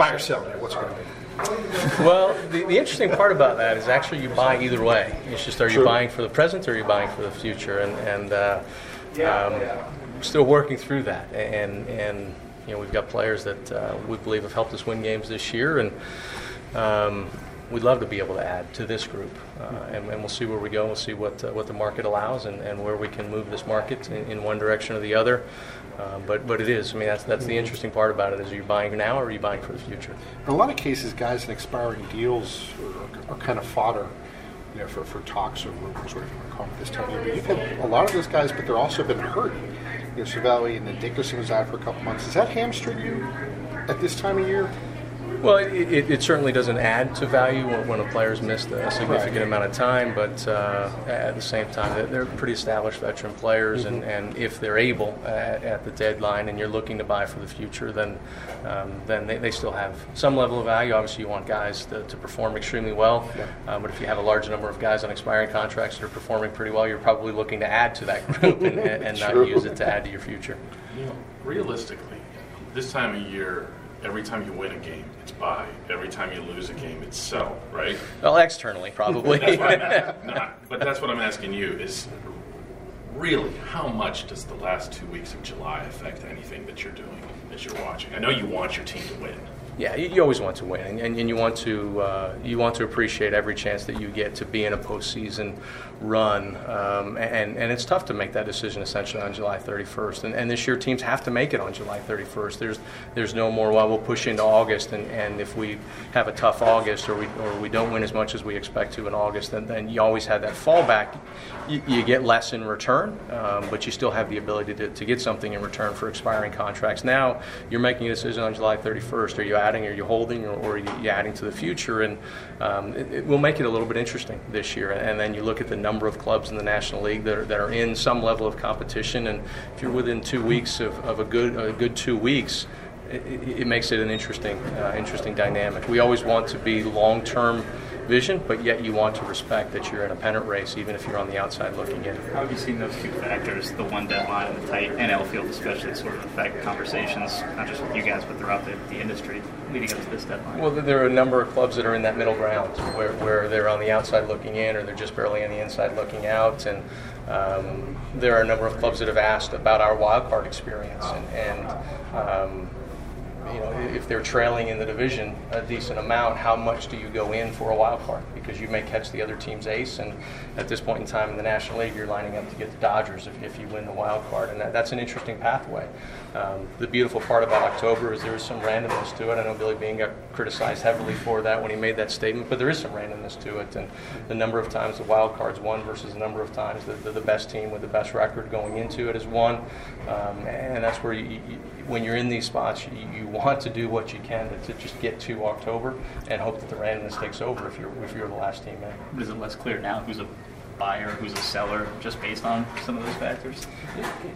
Buy or sell, what's going to be? Well, the, the interesting part about that is actually you buy either way. It's just are you buying for the present or are you buying for the future? And, and uh, um, still working through that. And, and you know, we've got players that uh, we believe have helped us win games this year. And um, we'd love to be able to add to this group. Uh, and, and we'll see where we go. We'll see what, uh, what the market allows and, and where we can move this market in, in one direction or the other. Uh, but, but it is. I mean, that's, that's the interesting part about it is are you buying now or are you buying for the future? In a lot of cases, guys in expiring deals are, are kind of fodder, you know, for, for talks or rumors, whatever you want to call them this time. But you've had a lot of those guys, but they're also been hurt. You know, Cervelli and then Dickerson was out for a couple months. Does that hamstring you at this time of year? Well, it, it, it certainly doesn't add to value when, when a player's missed a significant Right. amount of time, but uh, at the same time, they're- they're pretty established veteran players, and, and if they're able at, at the deadline and you're looking to buy for the future, then um, then they, they still have some level of value. Obviously, you want guys to, to perform extremely well, uh, but if you have a large number of guys on expiring contracts that are performing pretty well, you're probably looking to add to that group and, and, and not use it to add to your future. You know, realistically, this time of year, every time you win a game, it's buy. Every time you lose a game, it's sell, right? Well, externally, probably. That's what I'm asking. Not, but that's what I'm asking you is really how much does the last two weeks of July affect anything that you're doing as you're watching? I know you want your team to win. Yeah, you, you always want to win, and, and, you want to uh, you want to appreciate every chance that you get to be in a postseason run, um, and and it's tough to make that decision essentially on July 31st. And, and this year, teams have to make it on July 31st. There's there's no more. Well, we'll push into August, and, and if we have a tough August or we or we don't win as much as we expect to in August, then, then you always have that fallback. You, you get less in return, um, but you still have the ability to, to get something in return for expiring contracts. Now you're making a decision on July 31st. Are you adding, are you holding, or, or are you adding to the future? And um, it, it will make it a little bit interesting this year. And then you look at the number of clubs in the National League that are, that are in some level of competition. And if you're within two weeks of, of a good a good two weeks, it, it it makes it an interesting uh, interesting dynamic. We always want to be long term vision, but yet you want to respect that you're in a pennant race, even if you're on the outside looking in. How have you seen those two factors, the one deadline and the tight NL field especially, sort of affect conversations, not just with you guys, but throughout the, the industry leading up to this deadline? Well, there are a number of clubs that are in that middle ground where, where they're on the outside looking in or they're just barely on the inside looking out. And um, there are a number of clubs that have asked about our wild card experience. And, and um, you know, if they're trailing in the division a decent amount, how much do you go in for a wild card? Because you may catch the other team's ace, and at this point in time in the National League, you're lining up to get the Dodgers if, if you win the wild card, and that, that's an interesting pathway. Um, the beautiful part about October is there is some randomness to it. I know Billy Beane got criticized heavily for that when he made that statement, but there is some randomness to it, and the number of times the wild card's won versus the number of times that the, the best team with the best record going into it has won, um, and that's where you, you, when you're in these spots, you, you want to do what you can to, to just get to October and hope that the randomness takes over if you're if you're the last team in. Is it less clear now who's a buyer, who's a seller, just based on some of those factors?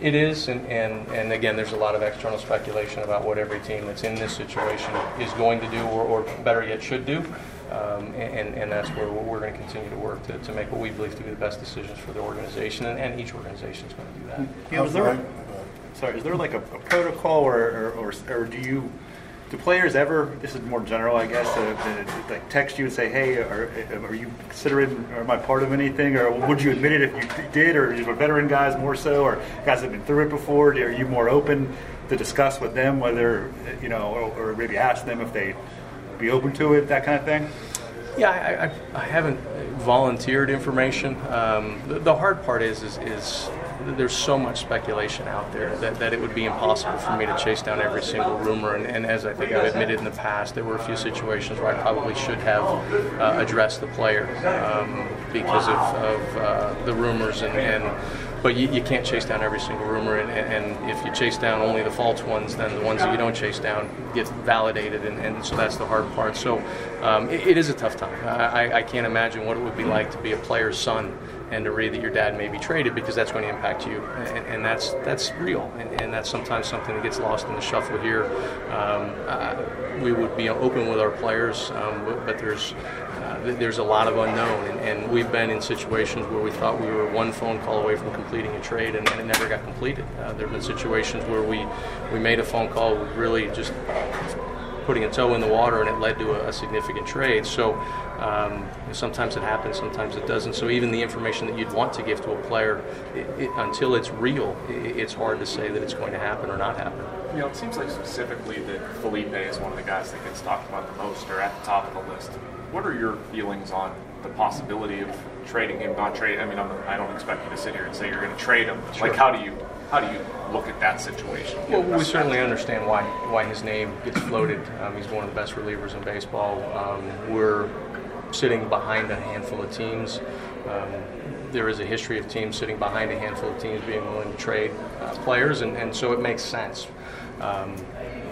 It is, and, and, and again, there's a lot of external speculation about what every team that's in this situation is going to do, or, or better yet, should do. Um, and, and that's where we're going to continue to work to, to make what we believe to be the best decisions for the organization, and, and each organization is going to do that. You know, is there, sorry, is there like a, a protocol or, or, or, or do you, do players ever, this is more general, I guess, uh, uh, like text you and say, hey, are, are you considering, or am I part of anything? Or would you admit it if you did? Or are veteran guys more so? Or guys that have been through it before? Are you more open to discuss with them whether, you know, or, or maybe ask them if they be open to it, that kind of thing? Yeah, I, I, I haven't volunteered information. Um, the, the hard part is, is, is there's so much speculation out there that, that it would be impossible for me to chase down every single rumor. And, and as I think I've admitted in the past, there were a few situations where I probably should have uh, addressed the player um, because of, of uh, the rumors and, and but you, you can't chase down every single rumor, and, and if you chase down only the false ones, then the ones that you don't chase down get validated, and, and so that's the hard part. So um, it, it is a tough time. I, I- I can't imagine what it would be like to be a player's son and to read that your dad may be traded because that's going to impact you, and, and that's that's real, and, and that's sometimes something that gets lost in the shuffle here. Um, uh, we would be open with our players, um, but- there's uh, there's a lot of unknown, and, and we've been in situations where we thought we were one phone call away from completing a trade, and, it never got completed. Uh, there have been situations where we we made a phone call with really just putting a toe in the water and it led to a, a significant trade. So um, sometimes it happens, sometimes it doesn't. So even the information that you'd want to give to a player, it, it, until it's real, i it's hard to say that it's going to happen or not happen. You know, it seems like specifically that Felipe is one of the guys that gets talked about the most or at the top of the list. What are your feelings on the possibility of trading him, not trade? I mean, I'm, I don't expect you to sit here and say you're going to trade him. Like, how do you how do you look at that situation? Well, we certainly understand why why his name gets floated. Um, he's one of the best relievers in baseball. Um, we're sitting behind a handful of teams. Um, there is a history of teams sitting behind a handful of teams being willing to trade uh, players, and, and so it makes sense. Um,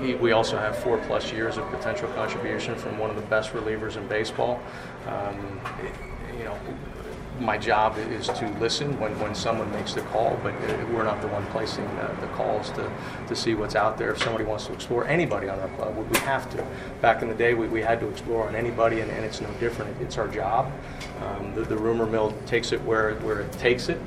he- we also have four plus years of potential contribution from one of the best relievers in baseball. Um, you know, my job is to listen when, when someone makes the call, but we're not the one placing uh, the calls to, to see what's out there. If somebody wants to explore anybody on our club, we we have to. Back in the day, we, we had to explore on anybody, and, and it's no different. It's our job. Um, the, the rumor mill takes it where, where it takes it.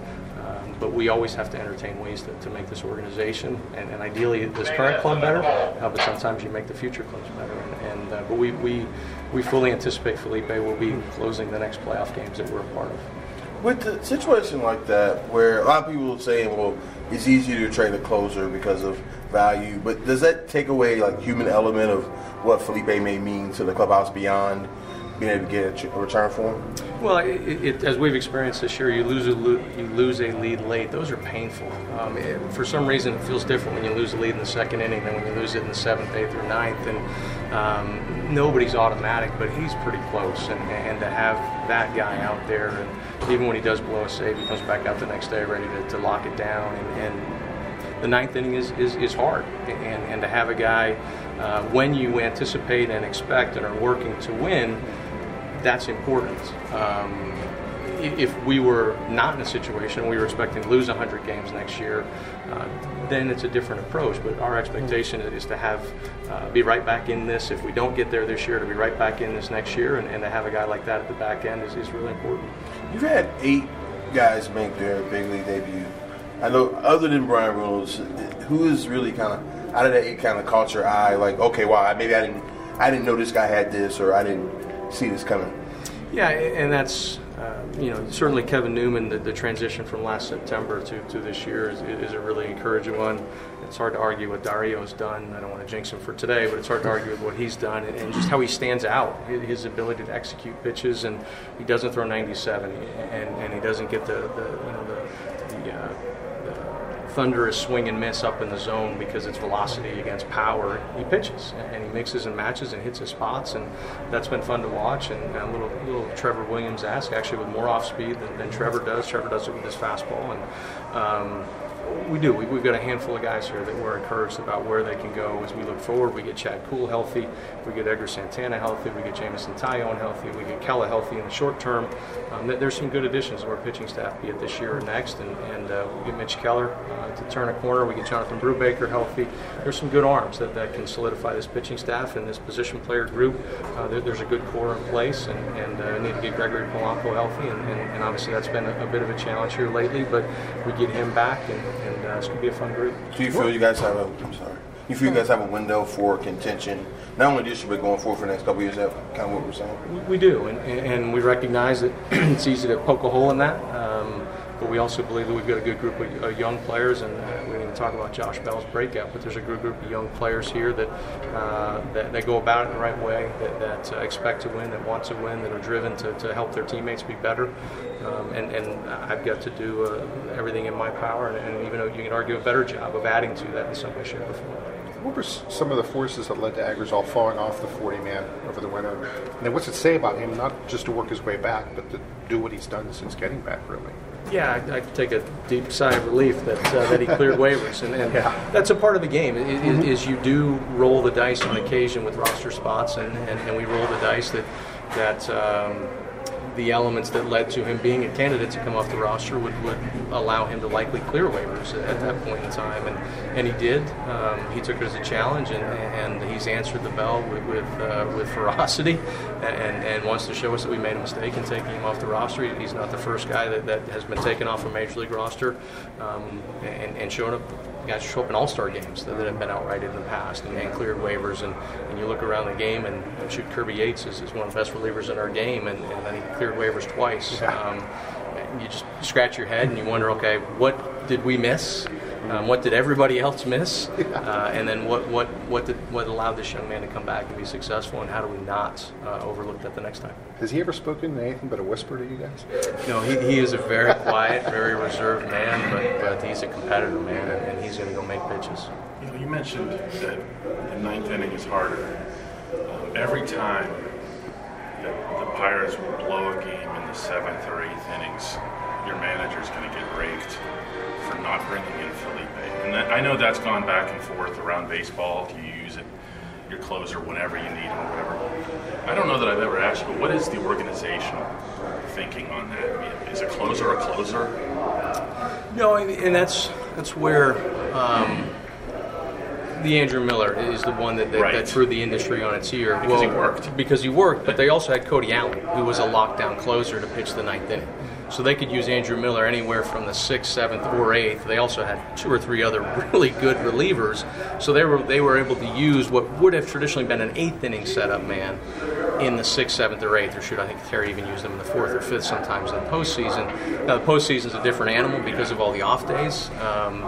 Um, but we always have to entertain ways to, to make this organization and, and ideally this current club better. Uh, but sometimes you make the future clubs better. And, uh, but we, we we fully anticipate Felipe will be closing the next playoff games that we're a part of. With the situation like that, where a lot of people are saying, well, it's easier to trade a closer because of value, but does that take away like human element of what Felipe may mean to the clubhouse beyond being able to get a, return for him? Well, it, it, as we've experienced this year, you lose a you lose a lead late. Those are painful. Um, it, for some reason, it feels different when you lose a lead in the second inning than when you lose it in the seventh, eighth, or ninth. And um, nobody's automatic, but he's pretty close. And, and to have that guy out there, and even when he does blow a save, he comes back out the next day ready to, to lock it down. And, and the ninth inning is, is, is hard. And, and to have a guy, uh, when you anticipate and expect and are working to win, that's important. Um, if we were not in a situation we were expecting to lose 100 games next year, uh, then it's a different approach. But our expectation is to have uh, be right back in this. If we don't get there this year, to be right back in this next year, and, and to have a guy like that at the back end is, is really important. You've had eight guys make their big league debut. I know, other than Bryan Reynolds, who is really kind of out of that eight kind of caught your eye? Like, okay, wow, maybe I didn't, I didn't know this guy had this, or I didn't see this coming. Yeah, and that's uh, you know certainly Kevin Newman. The, the transition from last September to, to this year is, is a really encouraging one. It's hard to argue what Dario's done. I don't want to jinx him for today, but it's hard to argue with what he's done and, and just how he stands out. His ability to execute pitches, and he doesn't throw 97, and, and he doesn't get the, the you know thunderous swing and miss up in the zone because it's velocity against power. He pitches and he mixes and matches and hits his spots, and that's been fun to watch. And a little little Trevor Williams ask actually with more off speed than, than Trevor does. Trevor does it with his fastball, and um, we do. We, we've got a handful of guys here that we're encouraged about where they can go as we look forward. We get Chad Kuhl healthy, we get Edgar Santana healthy, we get Jameson Taillon healthy, we get Kela healthy in the short term. Um, there's some good additions to our pitching staff, be it this year or next, and, and uh, we get Mitch Keller uh, to turn a corner. We get Jonathan Brubaker healthy. There's some good arms that, that can solidify this pitching staff and this position player group. Uh, there, there's a good core in place, and, and uh, need to get Gregory Polanco healthy, and, and, and obviously that's been a, a bit of a challenge here lately, but we get him back, and, and uh, it's going to be a fun group. Do you feel you guys have a? I'm sorry. You feel you guys have a window for contention, not only this year but going forward for the next couple of years? Is that kind of what we're saying? We- We do, and, and we recognize that it's easy to poke a hole in that. Um, but we also believe that we've got a good group of uh, young players, and talk about Josh Bell's breakout, but there's a good group of young players here that uh, that, that go about it the right way, that, that uh, expect to win, that want to win, that are driven to, to help their teammates be better. Um, and, and I've got to do uh, everything in my power, and, and even though you can argue a better job of adding to that in some way, shape, or form. What were some of the forces that led to Agrazal falling off the 40 man over the winter? And then what's it say about him, not just to work his way back, but to do what he's done since getting back, really? Yeah, I, I take a deep sigh of relief that uh, that he cleared waivers, and, and that's a part of the game. i- i- Mm-hmm. Is you do roll the dice on occasion with roster spots, and, and, and we roll the dice that that um, the elements that led to him being a candidate to come off the roster would, would allow him to likely clear waivers at that point in time, and and he did. Um, he took it as a challenge, and, and he's answered the bell with with, uh, with ferocity, and, and wants to show us that we made a mistake in taking him off the roster. He's not the first guy that, that has been taken off a major league roster, um, and, and showing up. Guys show up in all-star games that, that have been outrighted in the past and, and cleared waivers, and, and you look around the game and, and shoot Kirby Yates is, is one of the best relievers in our game, and, and then he cleared waivers twice. Um, and you just scratch your head and you wonder, okay, what did we miss? Um, what did everybody else miss? Uh, and then what, what, what, did, what allowed this young man to come back and be successful, and how do we not uh, overlook that the next time? Has he ever spoken anything but a whisper to you guys? No, he, he is a very quiet, very reserved man, but, but he's a competitive man, and, and he's going to go make pitches. You know, you mentioned that the ninth inning is harder. Um, every time that the Pirates will blow a game in the seventh or eighth innings, your manager's going to get raked for not bringing in Felipe. And that, I know that's gone back and forth around baseball. Do you use it, your closer, whenever you need him or whatever? I don't know that I've ever asked you, but what is the organizational thinking on that? I mean, is a closer a closer? No, and and that's that's where um, the Andrew Miller is the one that, that, Right. that threw the industry on its ear. Because he worked. Because he worked, but they also had Cody Allen, who was a lockdown closer to pitch the ninth inning. So they could use Andrew Miller anywhere from the sixth, seventh, or eighth. They also had two or three other really good relievers. So they were they were able to use what would have traditionally been an eighth inning setup man in the sixth, seventh, or eighth, or should I think Terry even used them in the fourth or fifth sometimes in the postseason. Now the postseason is a different animal because of all the off days. Um,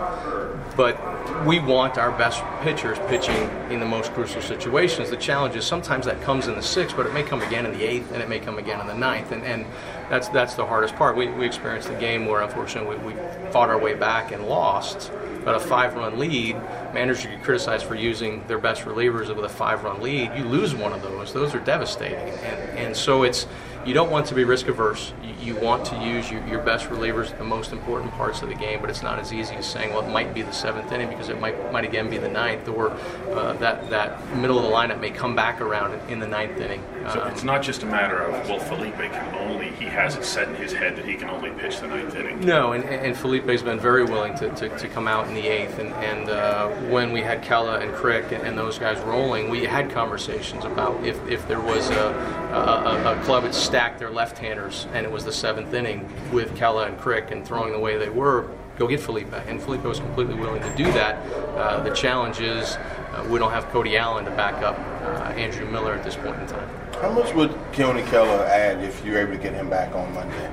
but we want our best pitchers pitching in the most crucial situations. The challenge is sometimes that comes in the sixth, but it may come again in the eighth, and it may come again in the ninth, and, and that's that's the hardest part. We, we experienced a game where unfortunately we, we fought our way back and lost, but a five-run lead. Managers get criticized for using their best relievers with a five-run lead. You lose one of those; those are devastating, and and so it's you don't want to be risk averse. You, you want to use your, your best relievers at the most important parts of the game, but it's not as easy as saying, well, it might be the seventh inning because it might might again be the ninth, or uh, that that middle of the lineup may come back around in, in the ninth inning. So Um, it's not just a matter of, well, Felipe can only, he has it set in his head that he can only pitch the ninth inning. No, and, and Felipe's been very willing to, to, to come out in the eighth. And, and uh, when we had Kela and Crick and, and those guys rolling, we had conversations about if, if there was a, a, a- a club that stacked their left-handers and it was the seventh inning with Kela and Crick and throwing the way they were, go get Felipe. And Felipe was completely willing to do that. Uh, the challenge is uh, we don't have Cody Allen to back up uh, Andrew Miller at this point in time. How much would Keone Kela add if you're able to get him back on Monday?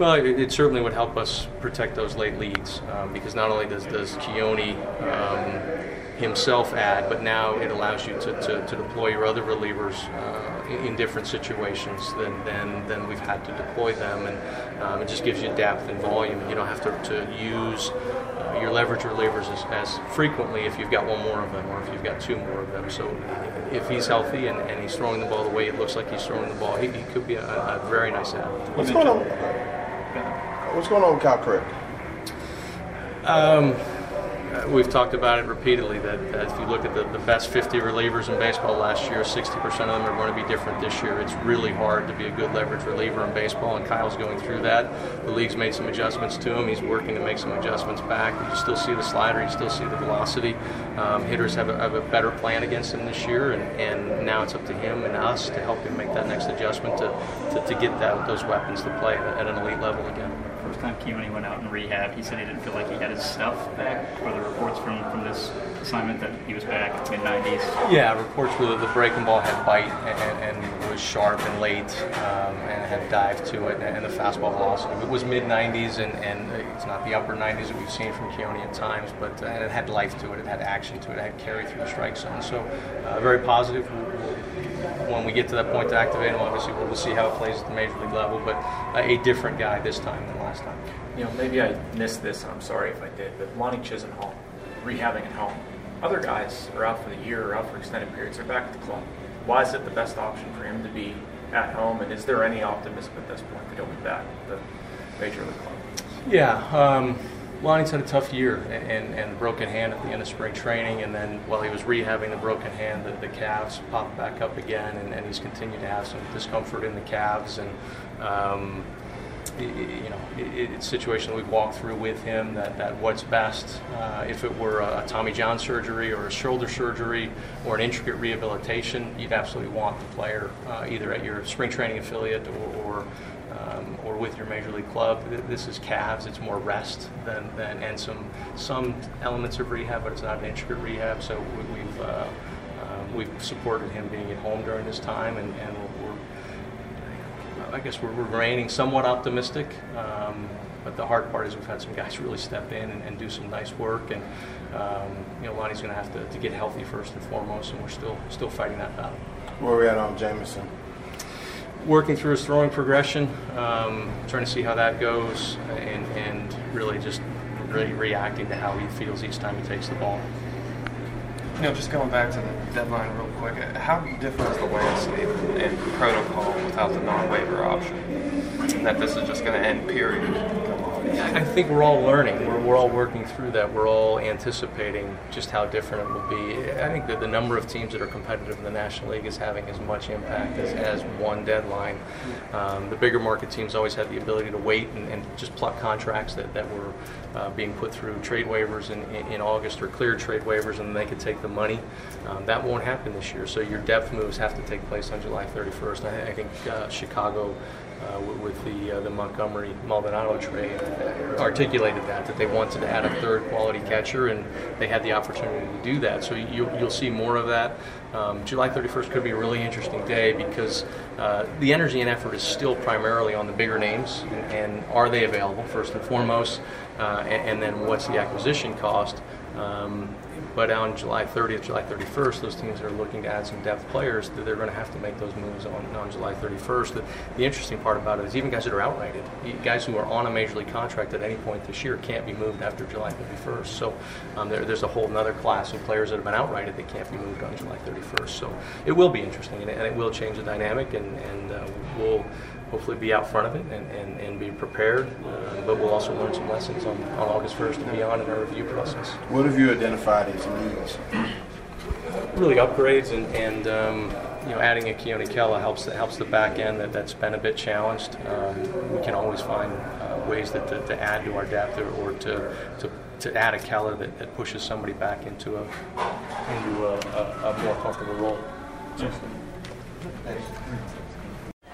Well, it, it certainly would help us protect those late leads um, because not only does, does Keone um, himself add, but now it allows you to, to, to deploy your other relievers uh, in, in different situations than, than, than we've had to deploy them. And um, it just gives you depth and volume, you don't have to, to use your leverage relievers as, as frequently if you've got one more of them or if you've got two more of them. So if he's healthy and, and he's throwing the ball the way it looks like he's throwing the ball, he, he could be a, a very nice add. What's going on? What's going on with Kyle Crick? Um, we've talked about it repeatedly that, that if you look at the, the best 50 relievers in baseball last year, 60% of them are going to be different this year. It's really hard to be a good leverage reliever in baseball, and Kyle's going through that. The league's made some adjustments to him. He's working to make some adjustments back. You still see the slider, you still see the velocity. Um, hitters have a, have a better plan against him this year, and, and now it's up to him and us to help him make that next adjustment to, to, to get that, those weapons to play at an elite level again. First time Keone went out in rehab, he said he didn't feel like he had his stuff back. Were the reports from, from this assignment that he was back mid 90s? Yeah, reports were that the breaking ball had bite and, and was sharp and late um, and had dive to it, and the fastball velocity. It was mid 90s, and, and it's not the upper 90s that we've seen from Keone at times, but uh, and it had life to it, it had action to it, it had carry through the strike zone. So, uh, very positive. When we get to that point to activate him, obviously we'll see how it plays at the major league level, but uh, a different guy this time last time. You know, maybe I missed this, and I'm sorry if I did, but Lonnie Chisenhall, rehabbing at home. Other guys are out for the year or out for extended periods. They're back at the club. Why is it the best option for him to be at home? And is there any optimism at this point that he'll be back at the major league club? Yeah, um, Lonnie's had a tough year and, and, and broken hand at the end of spring training, and then while he was rehabbing the broken hand, the, the calves popped back up again, and, and he's continued to have some discomfort in the calves, and um, you know, it, it's a situation that we've walked through with him that, that what's best. Uh, if it were a, a Tommy John surgery or a shoulder surgery or an intricate rehabilitation, you'd absolutely want the player uh, either at your spring training affiliate or, or um, or with your major league club. This is calves; it's more rest than, than and some some elements of rehab, but it's not an intricate rehab. So we, we've uh, um, we've supported him being at home during this time, and, and I guess we're remaining somewhat optimistic. Um, but the hard part is we've had some guys really step in and, and do some nice work, and um, you know Lonnie's going to have to, to get healthy first and foremost, and we're still still fighting that battle Where are we at on Jameson? working through his throwing progression, um, trying to see how that goes, and, and really just really reacting to how he feels each time he takes the ball. You know, just going back to the deadline real uh, how different is the landscape and protocol without the non-waiver option? And that this is just going to end, period. I think we're all learning. We're, we're all working through that. We're all anticipating just how different it will be. I think that the number of teams that are competitive in the National League is having as much impact as, as one deadline. Um, the bigger market teams always had the ability to wait and, and just pluck contracts that, that were uh, being put through trade waivers in, in, in August or clear trade waivers and they could take the money. Um, that won't happen this year. So your depth moves have to take place on July 31st. I, I think uh, Chicago uh, with, the uh, the Montgomery Maldonado trade articulated that that they wanted to add a third quality catcher and they had the opportunity to do that. So you, you'll see more of that. Um, July 31st could be a really interesting day because uh, the energy and effort is still primarily on the bigger names and, and are they available first and foremost, uh, and, and then what's the acquisition cost. Um, but on July 30th, July 31st, those teams that are looking to add some depth players, they're going to have to make those moves on, on July 31st. The, the interesting part about it is even guys that are outrighted, guys who are on a major league contract at any point this year can't be moved after July 31st. So um, there, there's a whole other class of players that have been outrighted that can't be moved on July 31st. So it will be interesting and and it will change the dynamic and, and uh, we'll hopefully be out front of it and, and, and be prepared. Uh, but we'll also learn some lessons on, on August 1st and beyond in our review process. What have you identified as needs? Really upgrades and, and um, you know adding a Keone Kela helps helps the back end that, that's been a bit challenged. Um, we can always find uh, ways that, to, to add to our depth or, or to, to to add a Keller that, that pushes somebody back into a into a, a, a more comfortable role.